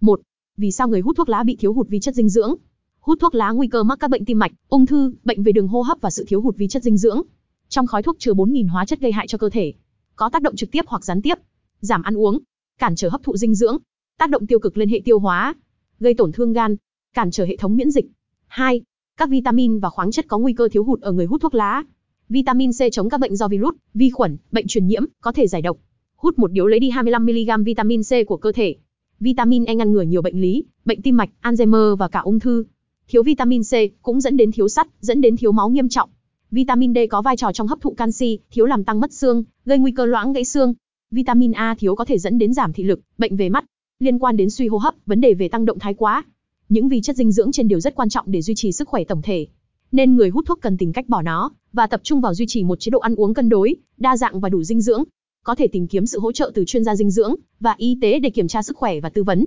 1. Vì sao người hút thuốc lá bị thiếu hụt vi chất dinh dưỡng? Hút thuốc lá nguy cơ mắc các bệnh tim mạch, ung thư, bệnh về đường hô hấp và sự thiếu hụt vi chất dinh dưỡng. Trong khói thuốc chứa 4.000 hóa chất gây hại cho cơ thể, có tác động trực tiếp hoặc gián tiếp, giảm ăn uống, cản trở hấp thụ dinh dưỡng, tác động tiêu cực lên hệ tiêu hóa, gây tổn thương gan, cản trở hệ thống miễn dịch. 2. Các vitamin và khoáng chất có nguy cơ thiếu hụt ở người hút thuốc lá. Vitamin C chống các bệnh do virus, vi khuẩn, bệnh truyền nhiễm, có thể giải độc. Hút một điếu lấy đi 25mg vitamin C của cơ thể. Vitamin E ngăn ngừa nhiều bệnh lý, bệnh tim mạch, Alzheimer và cả ung thư. Thiếu vitamin C cũng dẫn đến thiếu sắt, dẫn đến thiếu máu nghiêm trọng. Vitamin D có vai trò trong hấp thụ canxi, thiếu làm tăng mất xương, gây nguy cơ loãng gãy xương. Vitamin A thiếu có thể dẫn đến giảm thị lực, bệnh về mắt, liên quan đến suy hô hấp, vấn đề về tăng động thái quá. Những vi chất dinh dưỡng trên đều rất quan trọng để duy trì sức khỏe tổng thể. Nên người hút thuốc cần tìm cách bỏ nó và tập trung vào duy trì một chế độ ăn uống cân đối, đa dạng và đủ dinh dưỡng. Có thể tìm kiếm sự hỗ trợ từ chuyên gia dinh dưỡng và y tế để kiểm tra sức khỏe và tư vấn.